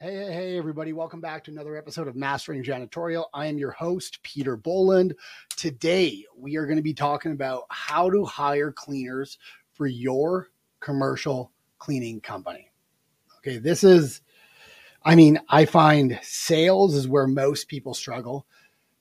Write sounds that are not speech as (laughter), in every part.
Hey, hey, hey, everybody. Welcome back to another episode of Mastering Janitorial. I am your host, Peter Boland. Today, we are going to be talking about how to hire cleaners for your commercial cleaning company. Okay, this is, I mean, I find sales is where most people struggle,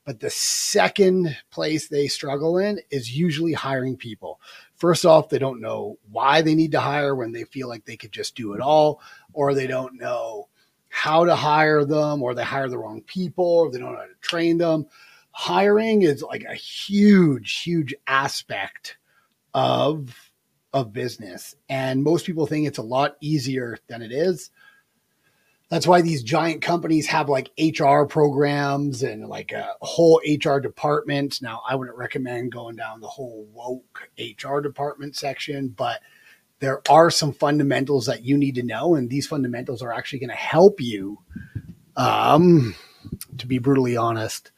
but the second place they struggle in is usually hiring people. First off, they don't know why they need to hire when they feel like they could just do it all, or they don't know how to hire them or they hire the wrong people or they don't know how to train them. Hiring is like a huge, huge aspect of of business. And most people think it's a lot easier than it is. That's why these giant companies have like HR programs and like a whole HR department. Now, I wouldn't recommend going down the whole woke HR department section, but there are some fundamentals that you need to know, and these fundamentals are actually going to help you, um, to be brutally honest,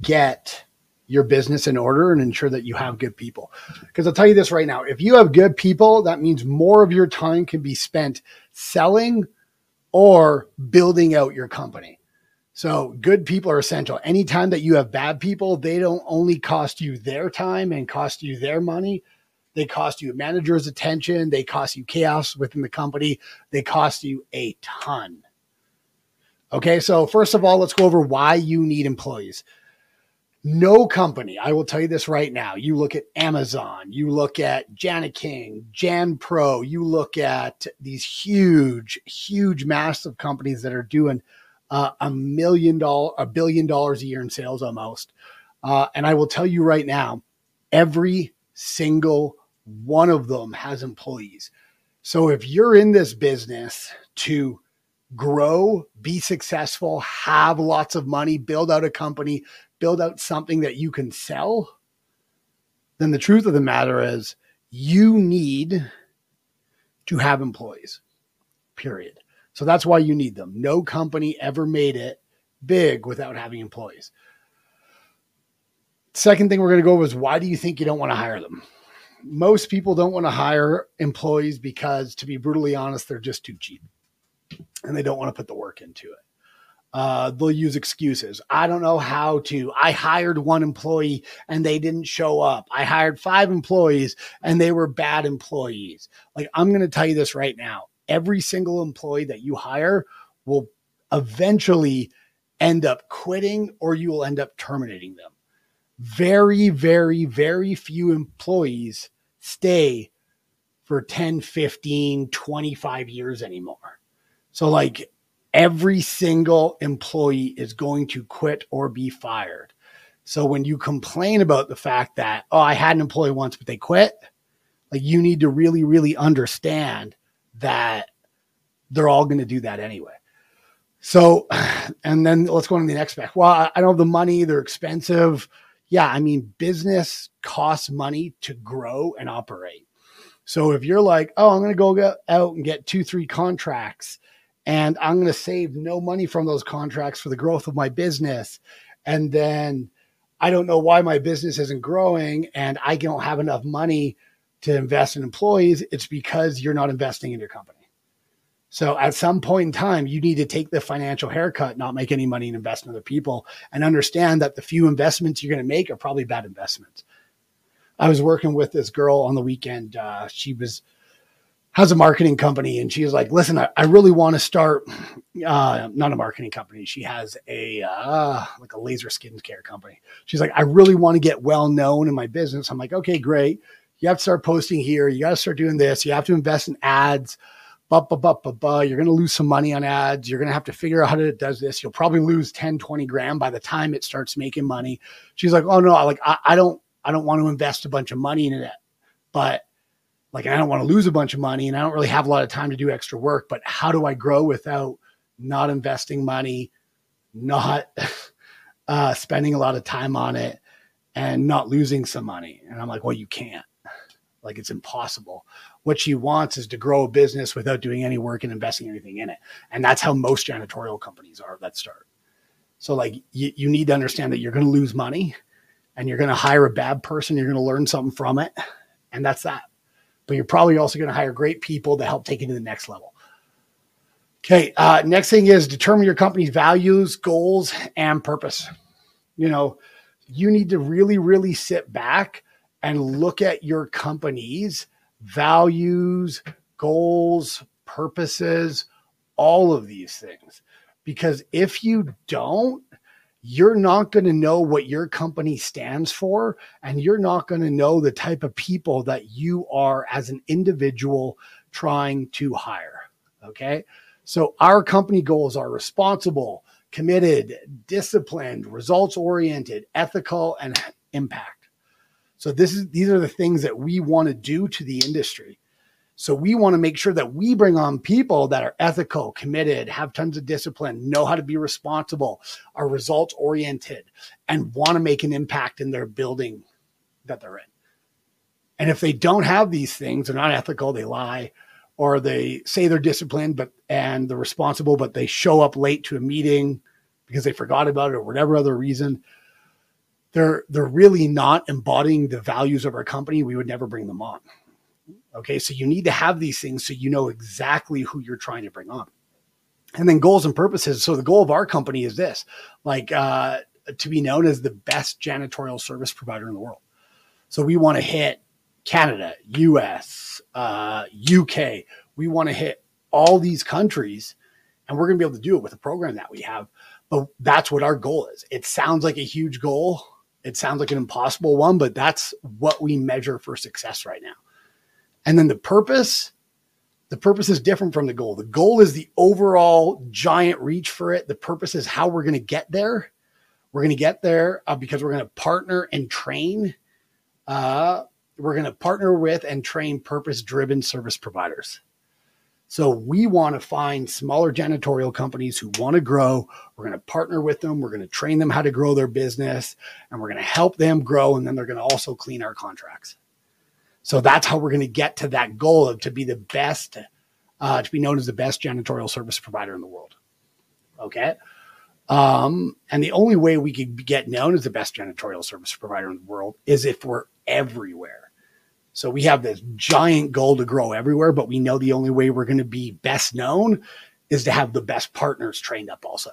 get your business in order and ensure that you have good people. Because I'll tell you this right now if you have good people, that means more of your time can be spent selling or building out your company. So good people are essential. Anytime that you have bad people, they don't only cost you their time and cost you their money, they cost you manager's attention. They cost you chaos within the company. They cost you a ton. Okay, so first of all, let's go over why you need employees. No company, I will tell you this right now. You look at Amazon, you look at Jani-King, Jan Pro, you look at these huge, huge, massive companies that are doing uh, a million dollar, a billion dollars a year in sales almost. Uh, and I will tell you right now, every single one of them has employees. So if you're in this business to grow, be successful, have lots of money, build out a company, build out something that you can sell, then the truth of the matter is you need to have employees, period. So that's why you need them. No company ever made it big without having employees. Second thing we're going to go over is why do you think you don't want to hire them? Most people don't want to hire employees because, to be brutally honest, they're just too cheap and they don't want to put the work into it. Uh, they'll use excuses. I don't know how to. I hired one employee and they didn't show up. I hired five employees and they were bad employees. Like, I'm going to tell you this right now every single employee that you hire will eventually end up quitting or you will end up terminating them. Very, very, very few employees stay for 10, 15, 25 years anymore. So, like, every single employee is going to quit or be fired. So, when you complain about the fact that, oh, I had an employee once, but they quit, like, you need to really, really understand that they're all going to do that anyway. So, (sighs) and then let's go on to the next back. Well, I don't have the money, they're expensive yeah, I mean, business costs money to grow and operate. So if you're like, oh, I'm going to go out and get two, three contracts, and I'm going to save no money from those contracts for the growth of my business, and then I don't know why my business isn't growing, and I don't have enough money to invest in employees, it's because you're not investing in your company. So at some point in time, you need to take the financial haircut, not make any money and invest in other people, and understand that the few investments you're going to make are probably bad investments. I was working with this girl on the weekend. Uh, she was has a marketing company, and she was like, "Listen, I, I really want to start uh, not a marketing company. She has a uh, like a laser skin care company. She's like, I really want to get well known in my business. I'm like, okay, great. You have to start posting here. You got to start doing this. You have to invest in ads." But, you're going to lose some money on ads. You're going to have to figure out how to does this. You'll probably lose 10, 20 grand by the time it starts making money. She's like, oh no, like I, I don't, I don't want to invest a bunch of money in it, but like I don't want to lose a bunch of money and I don't really have a lot of time to do extra work. But how do I grow without not investing money, not (laughs) uh, spending a lot of time on it, and not losing some money? And I'm like, well, you can't. Like it's impossible. What she wants is to grow a business without doing any work and investing anything in it. And that's how most janitorial companies are that start. So like you, you need to understand that you're going to lose money and you're going to hire a bad person. You're going to learn something from it. And that's that. But you're probably also going to hire great people to help take it to the next level. Okay. Uh, next thing is determine your company's values, goals, and purpose. You know, you need to really, really sit back and look at your company's values, goals, purposes, all of these things. Because if you don't, you're not going to know what your company stands for, and you're not going to know the type of people that you are as an individual trying to hire. Okay. So our company goals are responsible, committed, disciplined, results oriented, ethical, and impact. So this is these are the things that we want to do to the industry. So we want to make sure that we bring on people that are ethical, committed, have tons of discipline, know how to be responsible, are results oriented, and want to make an impact in their building that they're in. And if they don't have these things, they're not ethical, they lie, or they say they're disciplined but and they're responsible but they show up late to a meeting because they forgot about it or whatever other reason they're they're really not embodying the values of our company we would never bring them on okay so you need to have these things so you know exactly who you're trying to bring on and then goals and purposes so the goal of our company is this like uh, to be known as the best janitorial service provider in the world so we want to hit Canada, US, uh, UK. We want to hit all these countries and we're going to be able to do it with the program that we have. But that's what our goal is. It sounds like a huge goal. It sounds like an impossible one, but that's what we measure for success right now. And then the purpose, the purpose is different from the goal. The goal is the overall giant reach for it. The purpose is how we're going to get there. We're going to get there uh, because we're going to partner and train uh, we're going to partner with and train purpose driven service providers. So we want to find smaller janitorial companies who want to grow. We're going to partner with them. We're going to train them how to grow their business and we're going to help them grow. And then they're going to also clean our contracts. So that's how we're going to get to that goal of to be the best, uh, to be known as the best janitorial service provider in the world. Okay. Um, and the only way we could get known as the best janitorial service provider in the world is if we're everywhere. So we have this giant goal to grow everywhere, but we know the only way we're going to be best known is to have the best partners trained up also.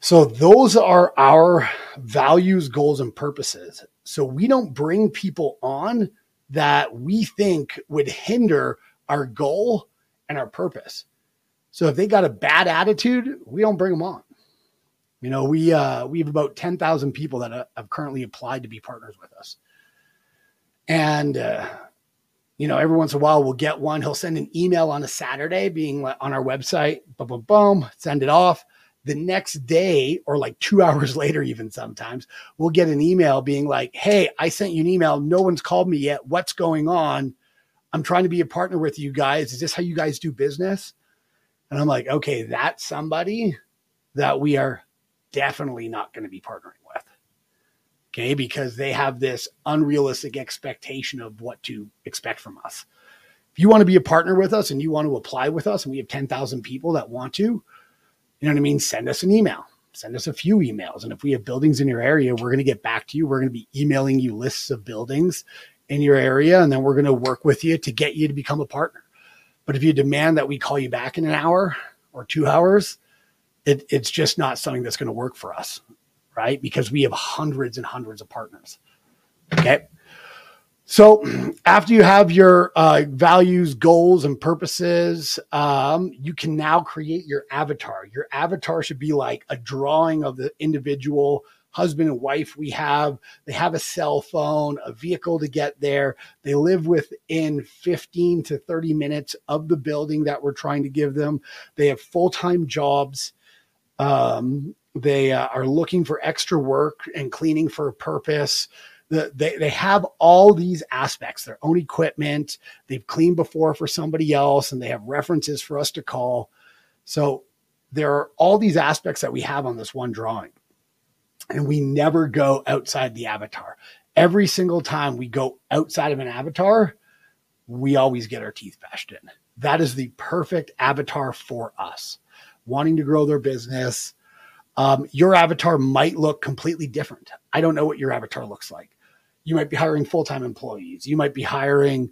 So those are our values, goals, and purposes. So we don't bring people on that we think would hinder our goal and our purpose. So if they got a bad attitude, we don't bring them on. You know, we uh, we have about ten thousand people that have currently applied to be partners with us. And, uh, you know, every once in a while we'll get one. He'll send an email on a Saturday being on our website, boom, boom, boom, send it off. The next day, or like two (laughs) hours later, even sometimes, we'll get an email being like, Hey, I sent you an email. No one's called me yet. What's going on? I'm trying to be a partner with you guys. Is this how you guys do business? And I'm like, okay, that's somebody that we are definitely not going to be partnering Okay. Because they have this unrealistic expectation of what to expect from us. If you want to be a partner with us and you want to apply with us, and we have 10,000 people that want to, you know what I mean? Send us an email, send us a few emails. And if we have buildings in your area, we're going to get back to you. We're going to be emailing you lists of buildings in your area, and then we're going to work with you to get you to become a partner. But if you demand that we call you back in an hour or two hours, it, it's just not something that's going to work for us right? Because we have hundreds and hundreds of partners. Okay. So (clears throat) after you have your uh, values, goals, and purposes, um, you can now create your avatar. Your avatar should be like a drawing of the individual husband and wife we have. They have a cell phone, a vehicle to get there. They live within 15 to 30 minutes of the building that we're trying to give them. They have full time jobs. Um, they uh, are looking for extra work and cleaning for a purpose. The, they, they have all these aspects, their own equipment. They've cleaned before for somebody else and they have references for us to call. So there are all these aspects that we have on this one drawing. And we never go outside the avatar. Every single time we go outside of an avatar, we always get our teeth bashed in. That is the perfect avatar for us. Wanting to grow their business, um, your avatar might look completely different. I don't know what your avatar looks like. You might be hiring full time employees. You might be hiring,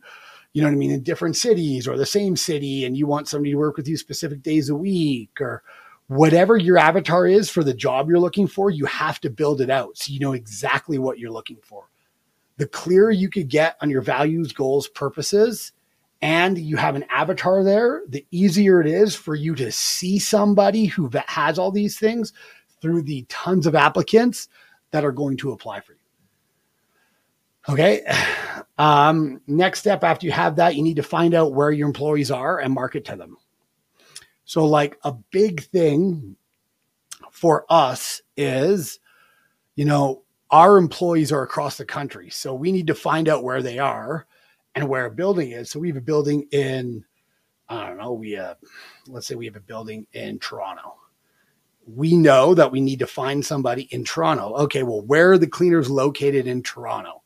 you know what I mean, in different cities or the same city, and you want somebody to work with you specific days a week or whatever your avatar is for the job you're looking for, you have to build it out so you know exactly what you're looking for. The clearer you could get on your values, goals, purposes, and you have an avatar there, the easier it is for you to see somebody who has all these things through the tons of applicants that are going to apply for you. Okay. (sighs) Um, next step after you have that, you need to find out where your employees are and market to them. So, like a big thing for us is, you know, our employees are across the country. So we need to find out where they are and where a building is. So we have a building in, I don't know, we have, let's say we have a building in Toronto. We know that we need to find somebody in Toronto. Okay, well, where are the cleaners located in Toronto?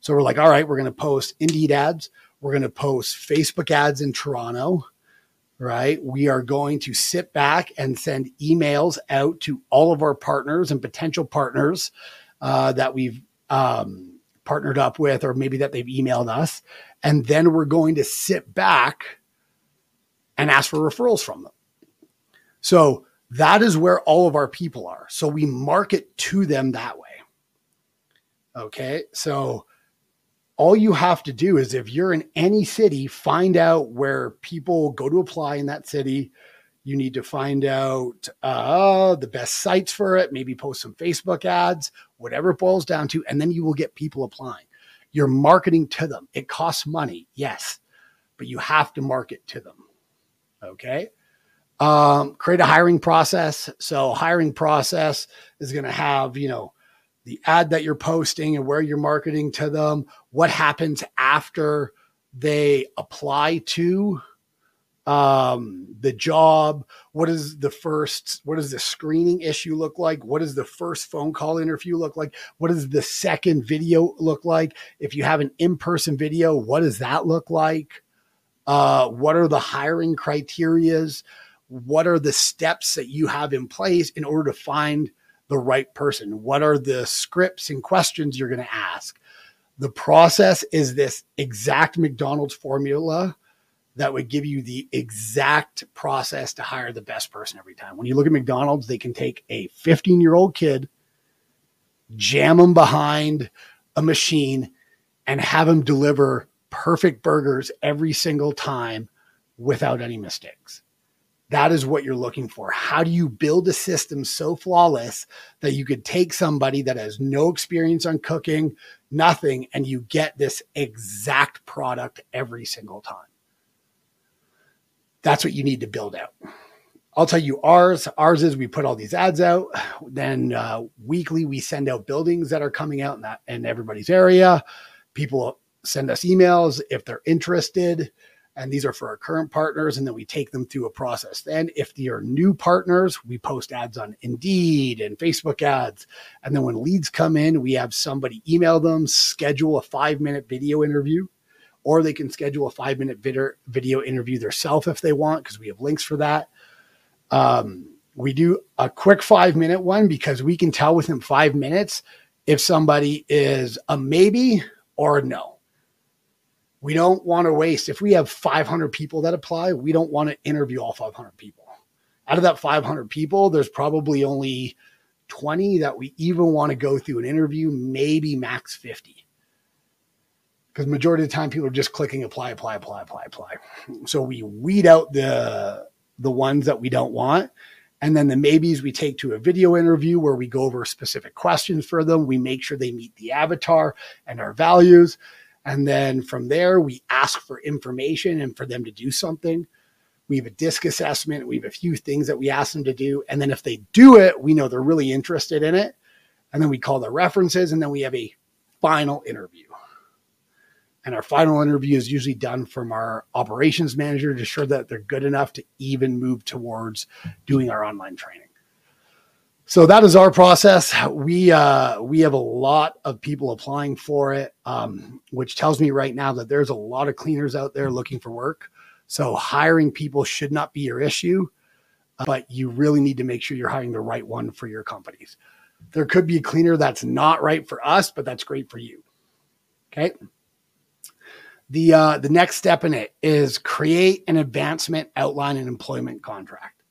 So we're like, all right, we're going to post Indeed ads. We're going to post Facebook ads in Toronto right? We are going to sit back and send emails out to all of our partners and potential partners uh, that we've um, partnered up with, or maybe that they've emailed us. And then we're going to sit back and ask for referrals from them. So that is where all of our people are. So we market to them that way. Okay. So all you have to do is if you're in any city, find out where people go to apply in that city. You need to find out uh, the best sites for it, maybe post some Facebook ads, whatever it boils down to, and then you will get people applying. You're marketing to them. It costs money, yes, but you have to market to them. Okay. Um, create a hiring process. So, hiring process is going to have, you know, the ad that you're posting and where you're marketing to them, what happens after they apply to um, the job, what is the first, what does the screening issue look like? What does the first phone call interview look like? What does the second video look like? If you have an in person video, what does that look like? Uh, what are the hiring criterias? What are the steps that you have in place in order to find the right person? What are the scripts and questions you're going to ask? The process is this exact McDonald's formula that would give you the exact process to hire the best person every time. When you look at McDonald's, they can take a 15 year old kid, jam them behind a machine, and have them deliver perfect burgers every single time without any mistakes. That is what you're looking for. How do you build a system so flawless that you could take somebody that has no experience on cooking, nothing, and you get this exact product every single time? That's what you need to build out. I'll tell you ours. Ours is we put all these ads out. Then uh, weekly we send out buildings that are coming out in that in everybody's area. People send us emails if they're interested and these are for our current partners and then we take them through a process then if they are new partners we post ads on indeed and facebook ads and then when leads come in we have somebody email them schedule a five minute video interview or they can schedule a five minute video interview themselves if they want because we have links for that. Um, we do a quick five minute one because we can tell within five minutes if somebody is a maybe or a no. We don't want to waste if we have 500 people that apply we don't want to interview all 500 people. Out of that 500 people there's probably only 20 that we even want to go through an interview maybe max 50 because majority of the time people are just clicking apply apply apply apply apply so we weed out the the ones that we don't want and then the maybes we take to a video interview where we go over specific questions for them we make sure they meet the avatar and our values and then from there, we ask for information and for them to do something. We have a disc assessment. We have a few things that we ask them to do. And then if they do it, we know they're really interested in it. And then we call the references. And then we have a final interview. And our final interview is usually done from our operations manager to ensure that they're good enough to even move towards doing our online training. So that is our process. We uh, we have a lot of people applying for it, um, which tells me right now that there's a lot of cleaners out there looking for work. So hiring people should not be your issue, but you really need to make sure you're hiring the right one for your companies. There could be a cleaner that's not right for us, but that's great for you. Okay. The uh, the next step in it is create an advancement outline and employment contract.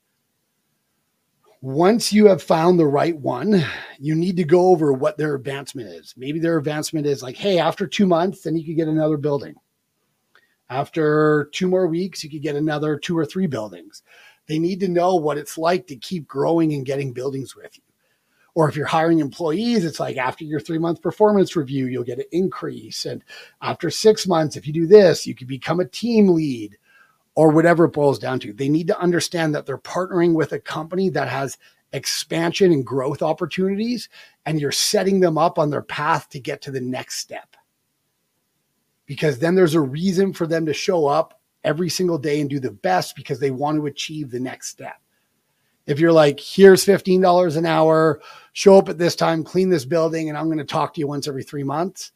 Once you have found the right one, you need to go over what their advancement is. Maybe their advancement is like, hey, after two months, then you could get another building. After two more weeks, you could get another two or three buildings. They need to know what it's like to keep growing and getting buildings with you. Or if you're hiring employees, it's like after your three month performance review, you'll get an increase. And after six months, if you do this, you could become a team lead or whatever it boils down to. They need to understand that they're partnering with a company that has expansion and growth opportunities, and you're setting them up on their path to get to the next step. Because then there's a reason for them to show up every single day and do the best because they want to achieve the next step. If you're like, here's $15 an hour, show up at this time, clean this building, and I'm going to talk to you once every three months,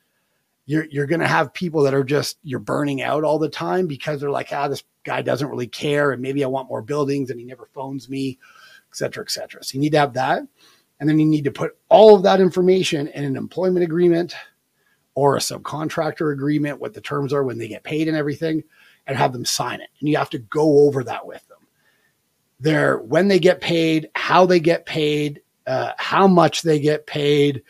you're, you're going to have people that are just, you're burning out all the time because they're like, ah, this guy doesn't really care. And maybe I want more buildings and he never phones me, et cetera, et cetera. So you need to have that. And then you need to put all of that information in an employment agreement or a subcontractor agreement, what the terms are when they get paid and everything, and have them sign it. And you have to go over that with their when they get paid, how they get paid, uh, how much they get paid,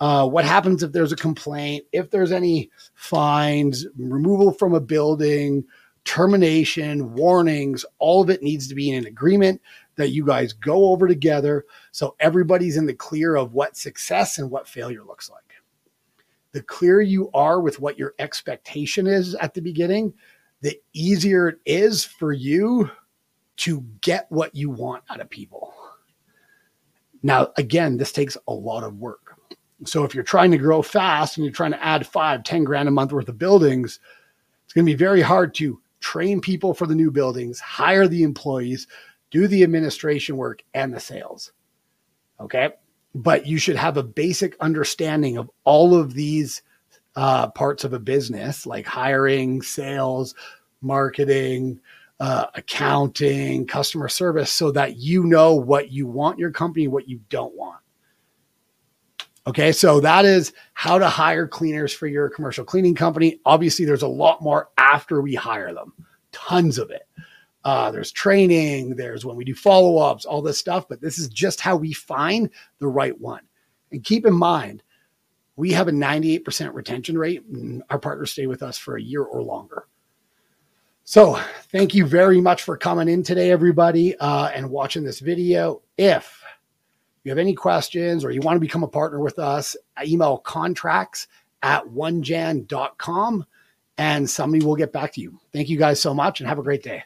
uh, what happens if there's a complaint, if there's any fines, removal from a building, termination, warnings, all of it needs to be in an agreement that you guys go over together so everybody's in the clear of what success and what failure looks like. The clearer you are with what your expectation is at the beginning, the easier it is for you to get what you want out of people. Now, again, this takes a lot of work. So if you're trying to grow fast and you're trying to add five, 10 grand a month worth of buildings, it's going to be very hard to train people for the new buildings, hire the employees, do the administration work and the sales. Okay. But you should have a basic understanding of all of these uh, parts of a business, like hiring, sales, marketing, uh, accounting, customer service, so that you know what you want your company, what you don't want. Okay, so that is how to hire cleaners for your commercial cleaning company. Obviously, there's a lot more after we hire them, tons of it. Uh, there's training, there's when we do follow ups, all this stuff, but this is just how we find the right one. And keep in mind, we have a 98% retention rate, our partners stay with us for a year or longer. So thank you very much for coming in today, everybody, uh, and watching this video. If you have any questions or you want to become a partner with us, email contracts at onejan.com and somebody will get back to you. Thank you guys so much and have a great day.